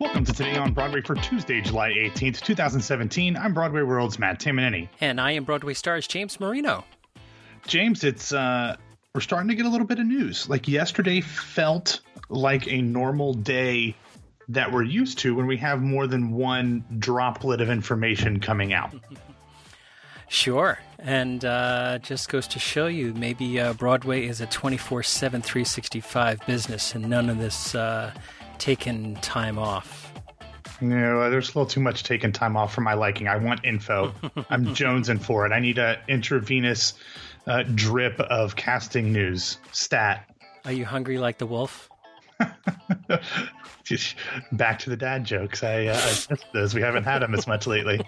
Welcome to Today on Broadway for Tuesday, July 18th, 2017. I'm Broadway World's Matt Tamanini. And I am Broadway Stars James Marino. James, it's uh we're starting to get a little bit of news. Like yesterday felt like a normal day that we're used to when we have more than one droplet of information coming out. Sure. And uh, just goes to show you maybe uh, Broadway is a 24 7, 365 business and none of this uh, taking time off. No, there's a little too much taking time off for my liking. I want info. I'm jonesing for it. I need a intravenous uh, drip of casting news stat. Are you hungry like the wolf? Just back to the dad jokes. I, uh, I missed those. We haven't had them as much lately.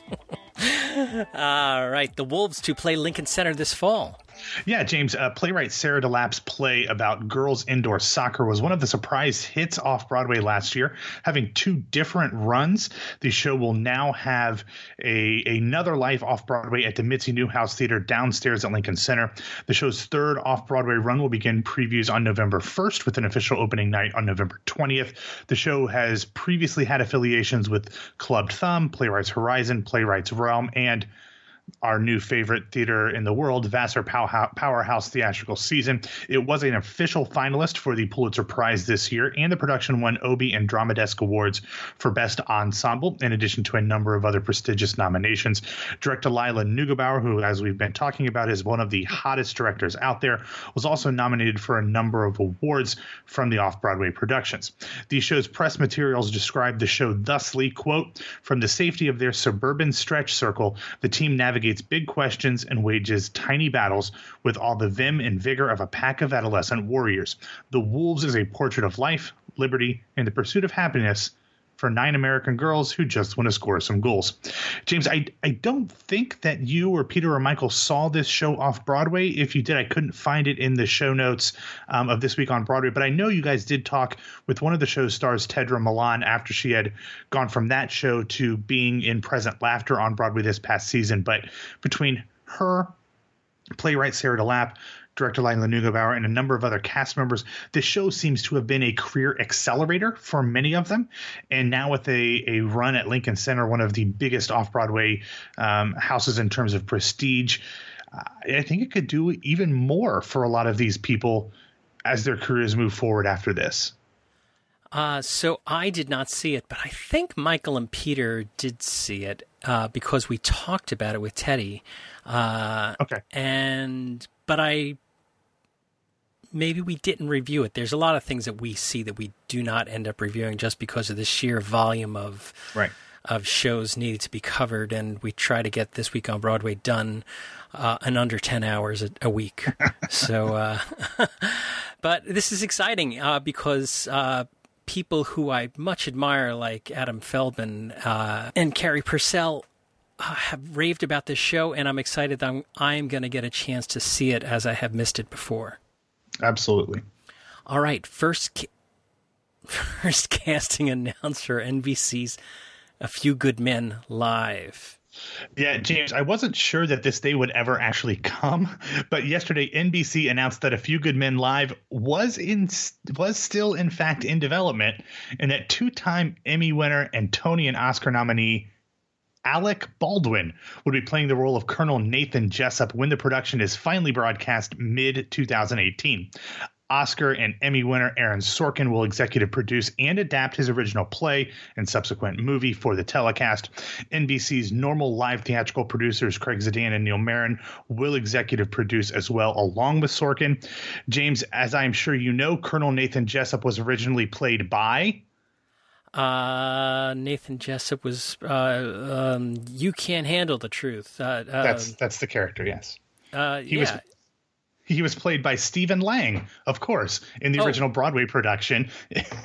All right, the Wolves to play Lincoln Center this fall. Yeah, James, uh, playwright Sarah DeLappe's play about girls indoor soccer was one of the surprise hits off Broadway last year, having two different runs. The show will now have a another life off Broadway at the Mitzi Newhouse Theater downstairs at Lincoln Center. The show's third off Broadway run will begin previews on November 1st with an official opening night on November 20th. The show has previously had affiliations with Clubbed Thumb, Playwrights Horizon, Playwrights Realm, and our new favorite theater in the world, Vassar Powerhouse Theatrical Season. It was an official finalist for the Pulitzer Prize this year, and the production won Obie and Drama Desk Awards for Best Ensemble, in addition to a number of other prestigious nominations. Director Lila Neugebauer, who, as we've been talking about, is one of the hottest directors out there, was also nominated for a number of awards from the off-Broadway productions. The show's press materials describe the show thusly, quote, from the safety of their suburban stretch circle, the team navigates navigates big questions and wages tiny battles with all the vim and vigor of a pack of adolescent warriors. The Wolves is a portrait of life, liberty, and the pursuit of happiness for nine American girls who just want to score some goals. James, I, I don't think that you or Peter or Michael saw this show off Broadway. If you did, I couldn't find it in the show notes um, of this week on Broadway, but I know you guys did talk with one of the show's stars, Tedra Millan, after she had gone from that show to being in Present Laughter on Broadway this past season. But between her, playwright Sarah DeLappe, director Lila Neugebauer, and a number of other cast members. This show seems to have been a career accelerator for many of them. And now, with a, a run at Lincoln Center, one of the biggest off Broadway um, houses in terms of prestige, I think it could do even more for a lot of these people as their careers move forward after this. Uh, so I did not see it, but I think Michael and Peter did see it uh, because we talked about it with Teddy. Uh, okay. And but I maybe we didn't review it. There's a lot of things that we see that we do not end up reviewing just because of the sheer volume of right. of shows needed to be covered, and we try to get this week on Broadway done uh, in under ten hours a, a week. so, uh, but this is exciting uh, because. People who I much admire, like Adam Feldman uh, and Carey Purcell, uh, have raved about this show, and I'm excited that I'm, I'm going to get a chance to see it as I have missed it before. Absolutely. All right, first ca- first casting announcer NBC's A Few Good Men live. Yeah, James, I wasn't sure that this day would ever actually come, but yesterday NBC announced that A Few Good Men Live was in was still in fact in development, and that two-time Emmy winner and Tony and Oscar nominee Alec Baldwin would be playing the role of Colonel Nathan Jessup when the production is finally broadcast mid 2018. Oscar and Emmy winner Aaron Sorkin will executive produce and adapt his original play and subsequent movie for the telecast. NBC's normal live theatrical producers Craig Zadan and Neil Meron will executive produce as well, along with Sorkin. James, as I'm sure you know, Colonel Nathan Jessup was originally played by uh, Nathan Jessup was uh, um, you can't handle the truth. Uh, that's that's the character. Yes. Uh, he yeah. was he was played by Stephen Lang, of course, in the oh. original Broadway production.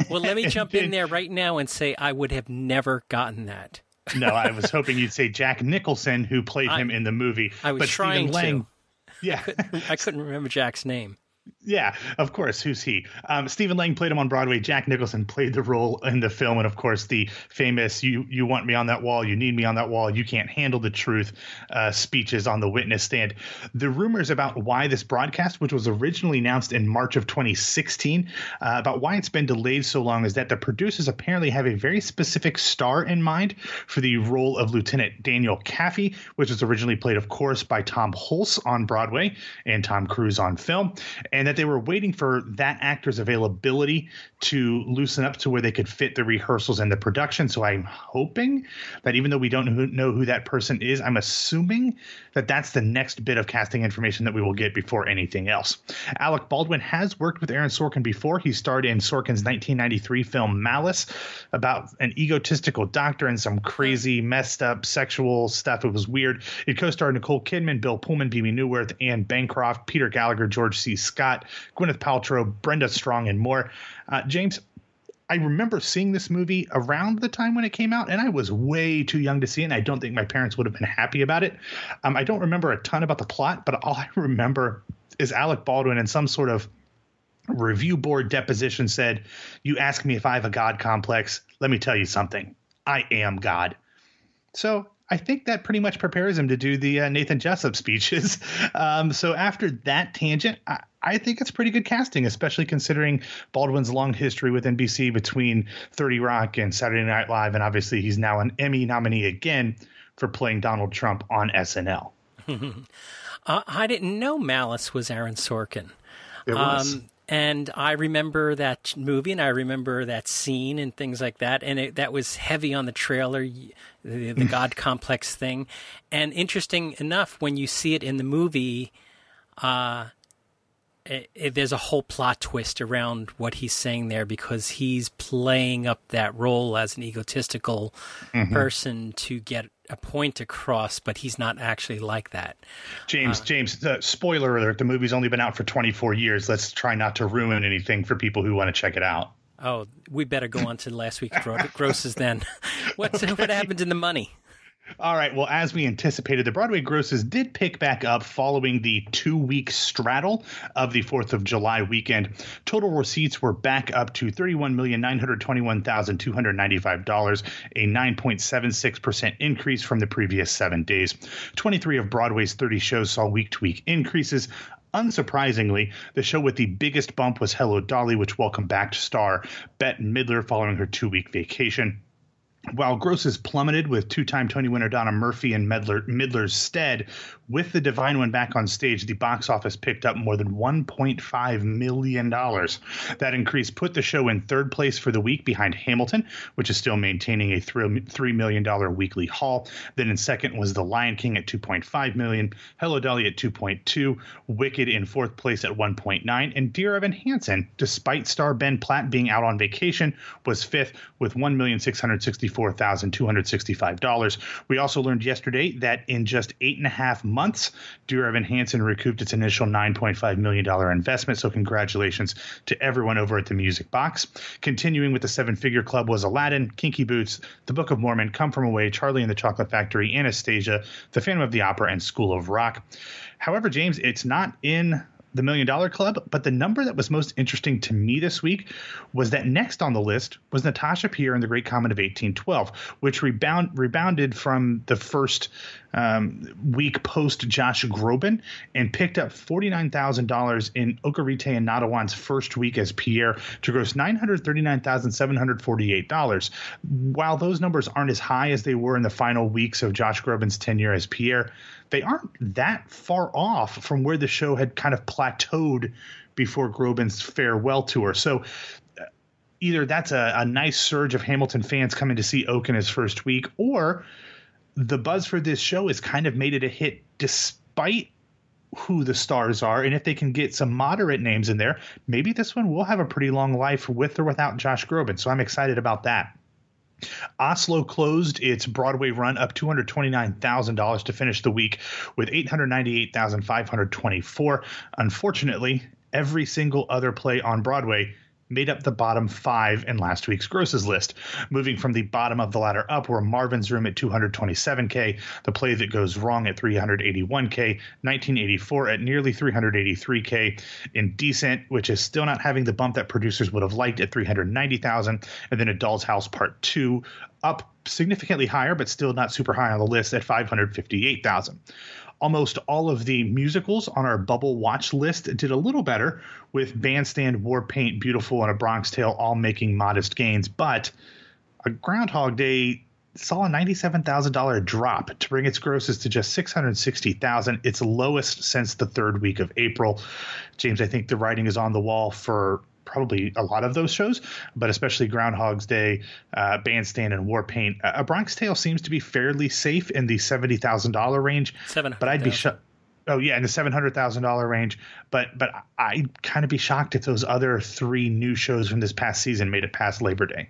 Well, let me jump in there right now and say I would have never gotten that. no, I was hoping you'd say Jack Nicholson, who played I, him in the movie. I was but trying Stephen Lang, to. Yeah, I couldn't, I couldn't remember Jack's name. Yeah, of course. Who's he? Um, Stephen Lang played him on Broadway. Jack Nicholson played the role in the film, and of course, the famous "You you want me on that wall, you need me on that wall, you can't handle the truth" uh, speeches on the witness stand. The rumors about why this broadcast, which was originally announced in March of 2016, uh, about why it's been delayed so long, is that the producers apparently have a very specific star in mind for the role of Lieutenant Daniel Kaffee, which was originally played, of course, by Tom Hulce on Broadway and Tom Cruise on film, and that they were waiting for that actor's availability to loosen up to where they could fit the rehearsals and the production. So I'm hoping that even though we don't know who that person is, I'm assuming that that's the next bit of casting information that we will get before anything else. Alec Baldwin has worked with Aaron Sorkin before. He starred in Sorkin's 1993 film Malice about an egotistical doctor and some crazy, messed up sexual stuff. It was weird. It co starred Nicole Kidman, Bill Pullman, Bebe Neuwirth, Anne Bancroft, Peter Gallagher, George C. Scott, Gwyneth Paltrow, Brenda Strong, and more. Uh, James, I remember seeing this movie around the time when it came out, and I was way too young to see it. And I don't think my parents would have been happy about it. Um, I don't remember a ton about the plot, but all I remember is Alec Baldwin in some sort of review board deposition said, You ask me if I have a God complex. Let me tell you something. I am God. So I think that pretty much prepares him to do the uh, Nathan Jessup speeches. Um, so after that tangent, I, I, think it's pretty good casting, especially considering Baldwin's long history with NBC between 30 Rock and Saturday Night Live. And obviously, he's now an Emmy nominee again for playing Donald Trump on SNL. uh, I didn't know Malice was Aaron Sorkin. It was. Um, and I remember that movie, and I remember that scene and things like that, and it, that was heavy on the trailer, the, the God complex thing. And interesting enough, when you see it in the movie, uh, it, it, there's a whole plot twist around what he's saying there because he's playing up that role as an egotistical mm-hmm. person to get a point across, but he's not actually like that. James, uh, James, uh, spoiler alert: the movie's only been out for 24 years. Let's try not to ruin anything for people who want to check it out. Oh, we better go on to last week's grosses then. What's what happened in the money? All right. Well, as we anticipated, the Broadway grosses did pick back up following the two week straddle of the 4th of July weekend. Total receipts were back up to $31,921,295, a 9.76% increase from the previous seven days. 23 of Broadway's 30 shows saw week to week increases. Unsurprisingly, the show with the biggest bump was Hello Dolly, which welcomed back star Bette Midler following her two week vacation. While grosses plummeted with two-time Tony winner Donna Murphy in Midler, Midler's stead, with the Divine One back on stage, the box office picked up more than $1.5 million. That increase put the show in third place for the week behind Hamilton, which is still maintaining a $3 million weekly haul. Then in second was The Lion King at 2.5 million, Hello Dolly at 2.2, Wicked in fourth place at 1.9, and Dear Evan Hansen, despite star Ben Platt being out on vacation, was fifth with $1,664,265. We also learned yesterday that in just eight and a half months, months, Dear Evan Hansen recouped its initial $9.5 million investment. So, congratulations to everyone over at the Music Box. Continuing with the seven figure club was Aladdin, Kinky Boots, The Book of Mormon, Come From Away, Charlie and the Chocolate Factory, Anastasia, The Phantom of the Opera, and School of Rock. However, James, it's not in the Million Dollar Club, but the number that was most interesting to me this week was that next on the list was Natasha Pierre in The Great Comet of 1812, which rebound, rebounded from the first um, week post Josh Groban and picked up $49,000 in Okieriete Onaodowan's first week as Pierre to gross $939,748. While those numbers aren't as high as they were in the final weeks of Josh Groban's tenure as Pierre, they aren't that far off from where the show had kind of plateaued before Groban's farewell tour. So uh, either that's a, a, nice surge of Hamilton fans coming to see Oak in his first week, or the buzz for this show has kind of made it a hit despite who the stars are. And if they can get some moderate names in there, maybe this one will have a pretty long life with or without Josh Groban. So I'm excited about that. Oslo closed its Broadway run up $229,000 to finish the week with 898,524. Unfortunately, every single other play on Broadway made up the bottom five in last week's grosses list. Moving from the bottom of the ladder up were Marvin's Room at 227K, The Play That Goes Wrong at 381K, 1984 at nearly 383K, In Indecent, which is still not having the bump that producers would have liked at 390,000, and then A Doll's House Part 2 up significantly higher, but still not super high on the list at 558,000 almost all of the musicals on our bubble watch list did a little better with bandstand war paint beautiful and a bronx tale all making modest gains. But a groundhog day saw a $97,000 drop to bring its grosses to just 660,000 its lowest since the third week of April. James I think the writing is on the wall for probably a lot of those shows, but especially Groundhog's Day, uh, Bandstand, and Warpaint. Uh, a Bronx Tale seems to be fairly safe in the seventy thousand dollar range. Seven, but I'd be shocked. Oh yeah, in the seven hundred thousand dollar range. But but I'd kind of be shocked if those other three new shows from this past season made it past Labor Day.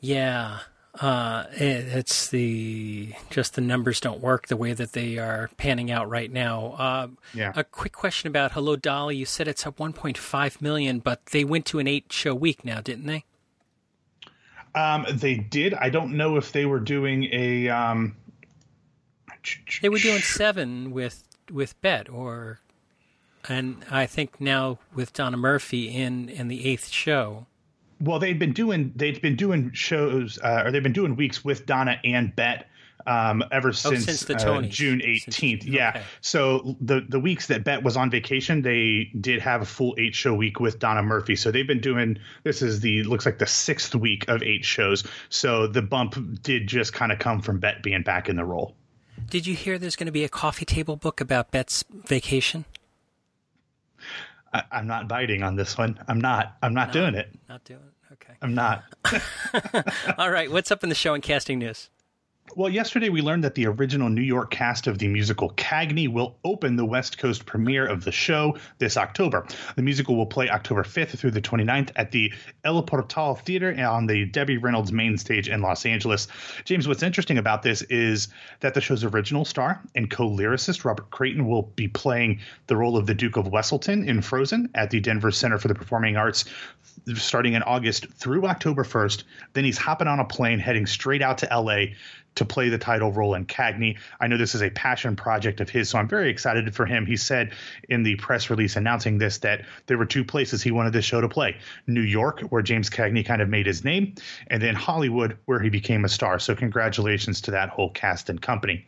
Yeah, uh, it, it's the just the numbers don't work the way that they are panning out right now. Uh, yeah. A quick question about Hello Dolly. You said it's at 1.5 million, but they went to an eight show week now, didn't they? Um, they did. I don't know if they were doing a. Um... They were doing seven with with Bette or, and I think now with Donna Murphy in in the eighth show well, they'd been doing they'd been doing shows uh, or they've been doing weeks with Donna and Bette um, ever since, oh, since uh, June 18th. Since, yeah. Okay. So the the weeks that Bette was on vacation, they did have a full eight show week with Donna Murphy. So they've been doing this is the looks like the sixth week of eight shows. So the bump did just kind of come from Bette being back in the role. Did you hear there's going to be a coffee table book about Bette's vacation? I, am not biting on this one. I'm not. I'm not no, doing it. Not doing it. Okay. I'm not. All right. What's up in the show and casting news? Well, yesterday we learned that the original New York cast of the musical Cagney will open the West Coast premiere of the show this October. The musical will play October 5th through the 29th at the El Portal Theater on the Debbie Reynolds main stage in Los Angeles. James, what's interesting about this is that the show's original star and co lyricist Robert Creighton will be playing the role of the Duke of Weselton in Frozen at the Denver Center for the Performing Arts starting in August through October 1st. Then he's hopping on a plane heading straight out to LA to play the title role in Cagney. I know this is a passion project of his, so I'm very excited for him. He said in the press release announcing this that there were two places he wanted this show to play New York, where James Cagney kind of made his name, and then Hollywood, where he became a star. So, congratulations to that whole cast and company.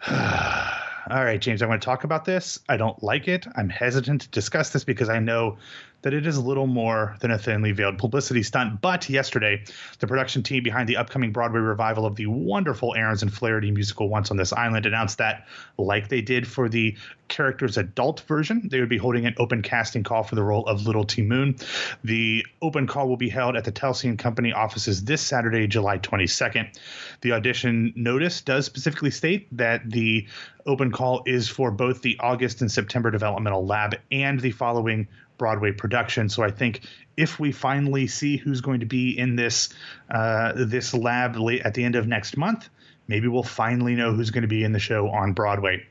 All right, James, I want to talk about this. I don't like it. I'm hesitant to discuss this because I know that it is a little more than a thinly veiled publicity stunt. But yesterday, the production team behind the upcoming Broadway revival of the wonderful Aarons and Flaherty musical Once on This Island announced that, like they did for the character's adult version, they would be holding an open casting call for the role of Little Ti Moune. The open call will be held at the Telsey and Company offices this Saturday, July 22nd. The audition notice does specifically state that the open call is for both the August and September developmental lab and the following Broadway production. So I think if we finally see who's going to be in this uh, this lab late at the end of next month, maybe we'll finally know who's going to be in the show on Broadway.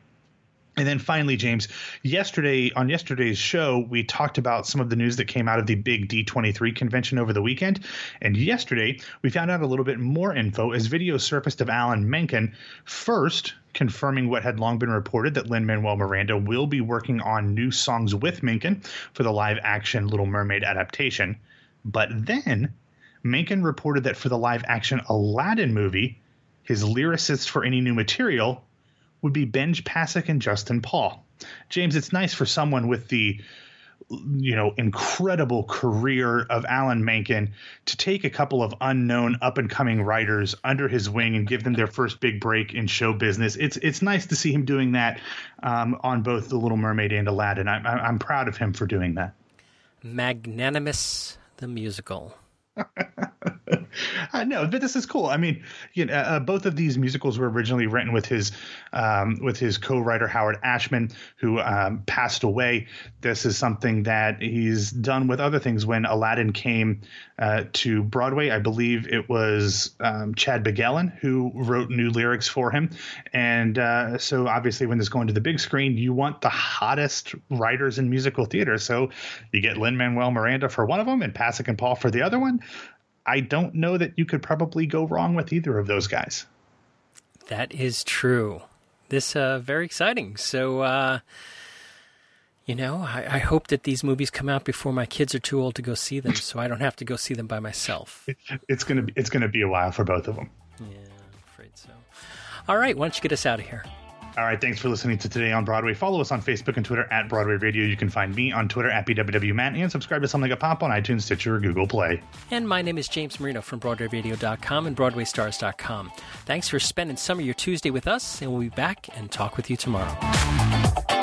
And then finally, James, yesterday on yesterday's show, we talked about some of the news that came out of the big D23 convention over the weekend. And yesterday, we found out a little bit more info as video surfaced of Alan Menken first confirming what had long been reported that Lin Manuel Miranda will be working on new songs with Menken for the live action Little Mermaid adaptation. But then Menken reported that for the live action Aladdin movie, his lyricist for any new material would be Benj Pasek and Justin Paul. James, it's nice for someone with the you know incredible career of Alan Menken to take a couple of unknown up and coming writers under his wing and give them their first big break in show business. It's it's nice to see him doing that um, on both The Little Mermaid and Aladdin. I'm I'm proud of him for doing that. Magnanimous the musical. Uh, no, but this is cool. I mean, you know, uh, both of these musicals were originally written with his um, with his co-writer Howard Ashman, who um, passed away. This is something that he's done with other things. When Aladdin came uh, to Broadway, I believe it was um, Chad Beguelin who wrote new lyrics for him. And uh, so, obviously, when this going to the big screen, you want the hottest writers in musical theater. So you get Lin Manuel Miranda for one of them and Pasek and Paul for the other one. I don't know that you could probably go wrong with either of those guys. That is true. This uh very exciting. So uh you know, I, I hope that these movies come out before my kids are too old to go see them, so I don't have to go see them by myself. It's gonna be it's gonna be a while for both of them. Yeah, I'm afraid so. All right, why don't you get us out of here? All right, thanks for listening to Today on Broadway. Follow us on Facebook and Twitter at Broadway Radio. You can find me on Twitter at BWWMatt and subscribe to Something a Pop on iTunes, Stitcher, or Google Play. And my name is James Marino from BroadwayRadio.com and BroadwayStars.com. Thanks for spending some of your Tuesday with us, and we'll be back and talk with you tomorrow.